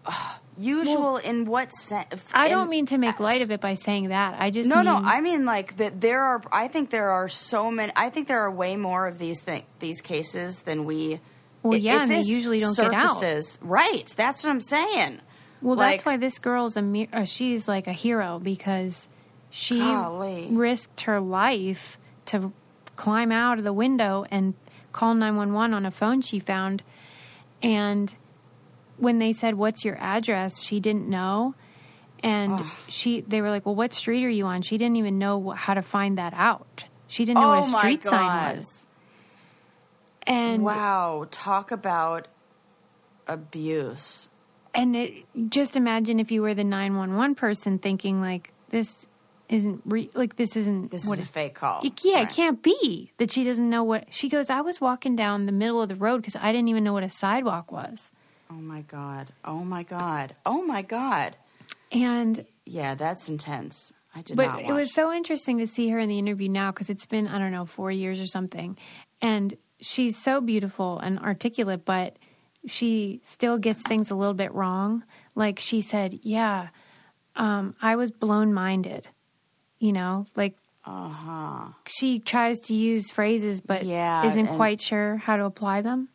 ugh, usual in what sense? I don't mean to make light of it by saying that. I just No, no. I mean like that. There are. I think there are so many. I think there are way more of these these cases than we. Well, yeah, and they usually don't get out. Right. That's what I'm saying. Well, Like- that's why this girl's a uh, she's like a hero because she Golly. risked her life to climb out of the window and call 911 on a phone she found. And when they said what's your address? she didn't know. And she they were like well what street are you on? She didn't even know how to find that out. She didn't know Oh what a street sign was. And wow. Talk about abuse. And it, just imagine if you were the 911 person thinking like this isn't re- like this isn't This what is a fake call. It, yeah, Right. it can't be that she doesn't know what she goes. I was walking down the middle of the road because I didn't even know what a sidewalk was, Oh my god. Oh my god. Oh my god. and Yeah, that's intense. I did but it was so interesting to see her in the interview now because it's been I don't know four years or something, and she's so beautiful and articulate, but she still gets things a little bit wrong. Like she said, "Yeah, um, I was blown minded," you know, like uh-huh. she tries to use phrases but Yeah, isn't and- quite sure how to apply them.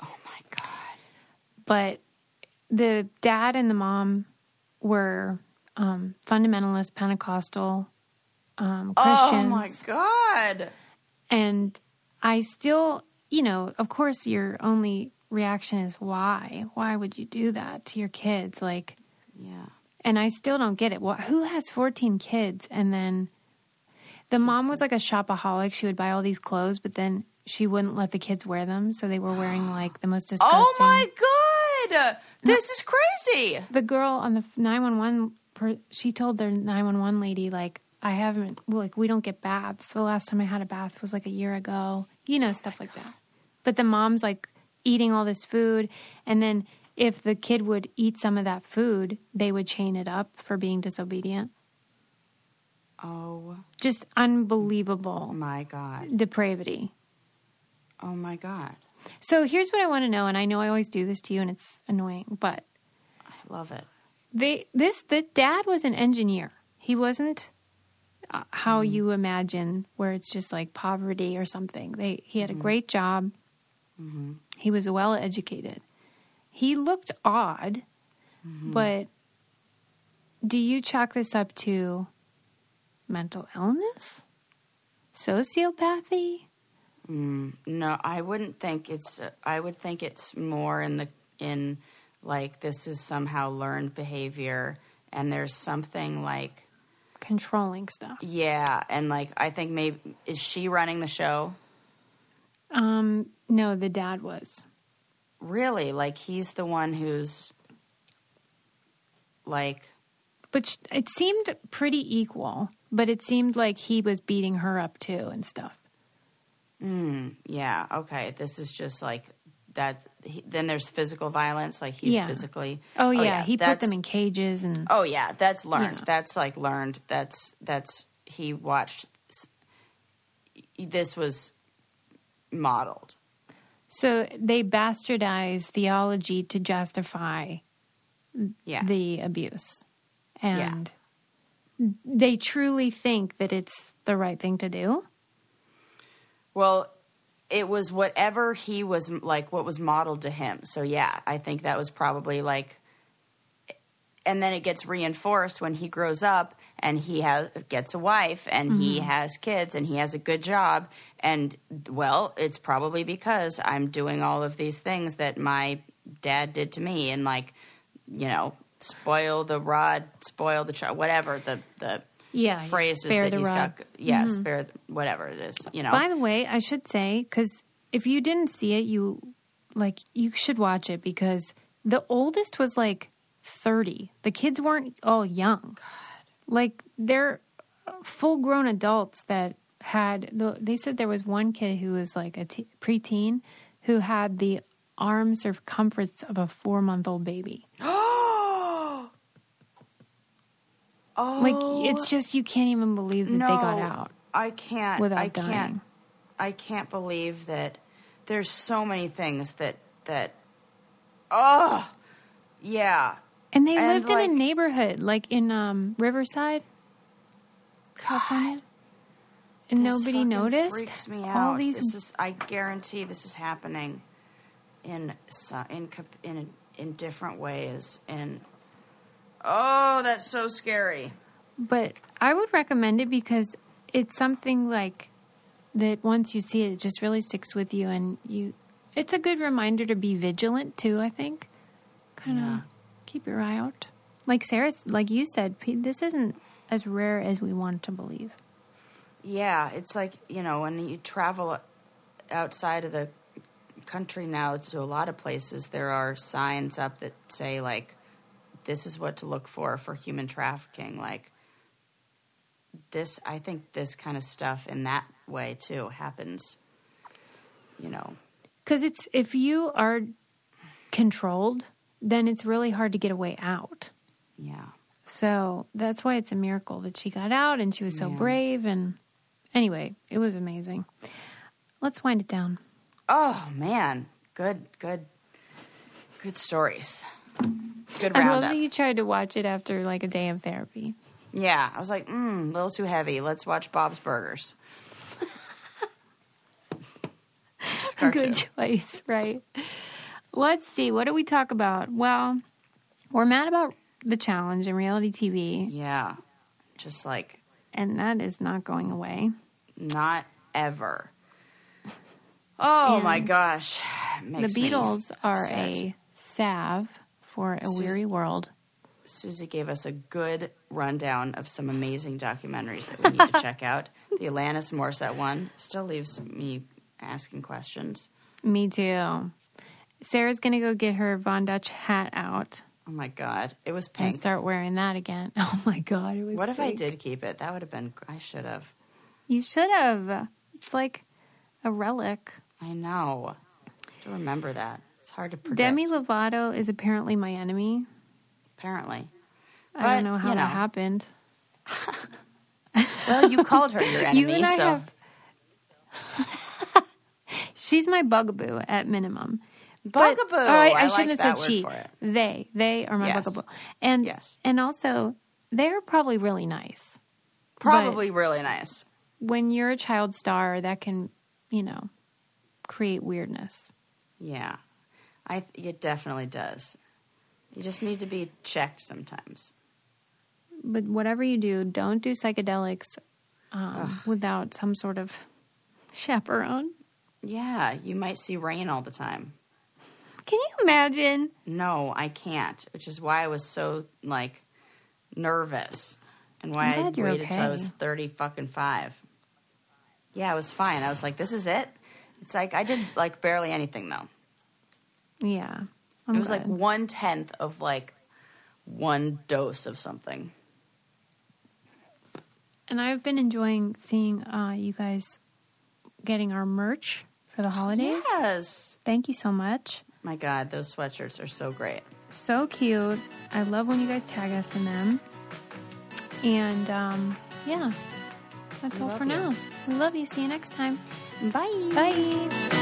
Oh my god. But the dad and the mom were um, fundamentalist Pentecostal um, Christians. Oh my god. And I still, you know, of course, you're only reaction is why? Why would you do that to your kids? Like, Yeah. and I still don't get it. What, who has 14 kids? And then the mom was like a shopaholic. She would buy all these clothes, but then she wouldn't let the kids wear them. So they were wearing like the most disgusting. Oh my god. This is crazy. The girl on the 911, she told their 911 lady, like, I haven't, like, we don't get baths. The last time I had a bath was like a year ago. You know, oh stuff like that. But the mom's like eating all this food. And then if the kid would eat some of that food, they would chain it up for being disobedient. Oh Just unbelievable my god. depravity. Oh my god. So here's what I want to know. And I know I always do this to you and it's annoying, but I love it. they this the dad was an engineer. He wasn't uh, how you imagine where it's just like poverty or something. They he had a great job. He was well educated. He looked odd, mm-hmm. but do you chalk this up to mental illness? Sociopathy? Mm, no, I wouldn't think it's. I would think it's more in the in like this is somehow learned behavior, and there's something like Controlling stuff. yeah, and like I think maybe is she running the show? Um, no, the dad was. Really, like he's the one who's like But sh- it seemed pretty equal, but it seemed like he was beating her up too and stuff. yeah okay. This is just like that. He, then there's physical violence, like he's Yeah. physically. Oh, yeah, he put them in cages and Oh yeah, that's learned. Yeah. That's like learned. That's that's he watched. This was modeled. so they bastardize theology to justify Yeah. the abuse. And they truly think that it's the right thing to do. well, it was whatever he was like. What was modeled to him. So yeah, I think that was probably like. And then it gets reinforced when he grows up and he has gets a wife and he has kids and he has a good job and well, it's probably because I'm doing all of these things that my dad did to me and like, you know, spoil the rod, spoil the child, whatever the the Yeah, phrases spare that he's rod. Mm-hmm. got. Yeah, spare the- whatever it is. You know, By the way, I should say because if you didn't see it, you like you should watch it because the oldest was like thirty. The kids weren't all young. Like they're uh, full grown adults that had. The, they said there was one kid who was like a t- preteen who had the arm circumference of a four month old baby. oh, Like it's just you can't even believe that no, they got out. I can't. without I dying. can't. I can't believe that. There's so many things that that. Oh, yeah. And they And, lived in a neighborhood, like in um, Riverside, California, and nobody noticed. Freaks me All out. these, This is. I guarantee this is happening. In in in in different ways. And oh, that's so scary. but I would recommend it because it's something like that. Once you see it, it just really sticks with you, and you. It's a good reminder to be vigilant too. I think, kind of Yeah. Keep your eye out. Like Sarah, like you said, this isn't as rare as we want to believe. Yeah, it's like, you know, when you travel outside of the country now to a lot of places, there are signs up that say, like, this is what to look for for human trafficking. Like, this I think this kind of stuff in that way too happens. You know, Because it's if you are controlled, then it's really hard to get a way out. yeah. So that's why it's a miracle that she got out and she was so Yeah. brave. And anyway, it was amazing. Let's wind it down. Oh man, good, good, good stories. Good I love that you tried to watch it after like a day of therapy. Yeah, I was like, mm, a little too heavy. Let's watch Bob's Burgers. It's a cartoon. Good choice, right? Let's see. What do we talk about? Well, we're mad about the challenge in reality TV, Yeah, just like and that is not going away. not ever. Oh my gosh, The Beatles are a salve for a weary world. Susie gave us a good rundown of some amazing documentaries that we need to check out. The Alanis Morissette one still leaves me asking questions. Me too. Sarah's gonna go get her Von Dutch hat out Oh my god, it was and pink. start wearing that again. Oh my god, it was. What if I did keep it? That would have been. I should have. You should have. It's like a relic. I know. To remember that. It's hard to predict. Demi Lovato is apparently my enemy. apparently. I But, don't know how you know. that happened. Well, you called her your You enemy, and I so have. She's my bugaboo at minimum. But- bugaboo. all right, I, I shouldn't like have said she. for it. They, they are my Yes. bugaboo, and Yes. and also they're probably really nice. Probably really nice. When you're a child star, that can, you know, create weirdness. Yeah, I. It definitely does. You just need to be checked sometimes. But whatever you do, don't do psychedelics um, without some sort of chaperone. Yeah, you might see rain all the time. Can you imagine? No, I can't. Which is why I was so like nervous, and why I glad waited till I was thirty fucking five. Yeah, I was fine. I was like, "This is it." It's like I did like barely anything though. Yeah, I'm it was like one tenth of like one dose of something. And I've been enjoying seeing uh, you guys getting our merch for the holidays. Yes. Thank you so much. My God, those sweatshirts are so great. So cute. I love when you guys tag us in them. And um, yeah, that's We all for you. now. We love you. See you next time. Bye. Bye.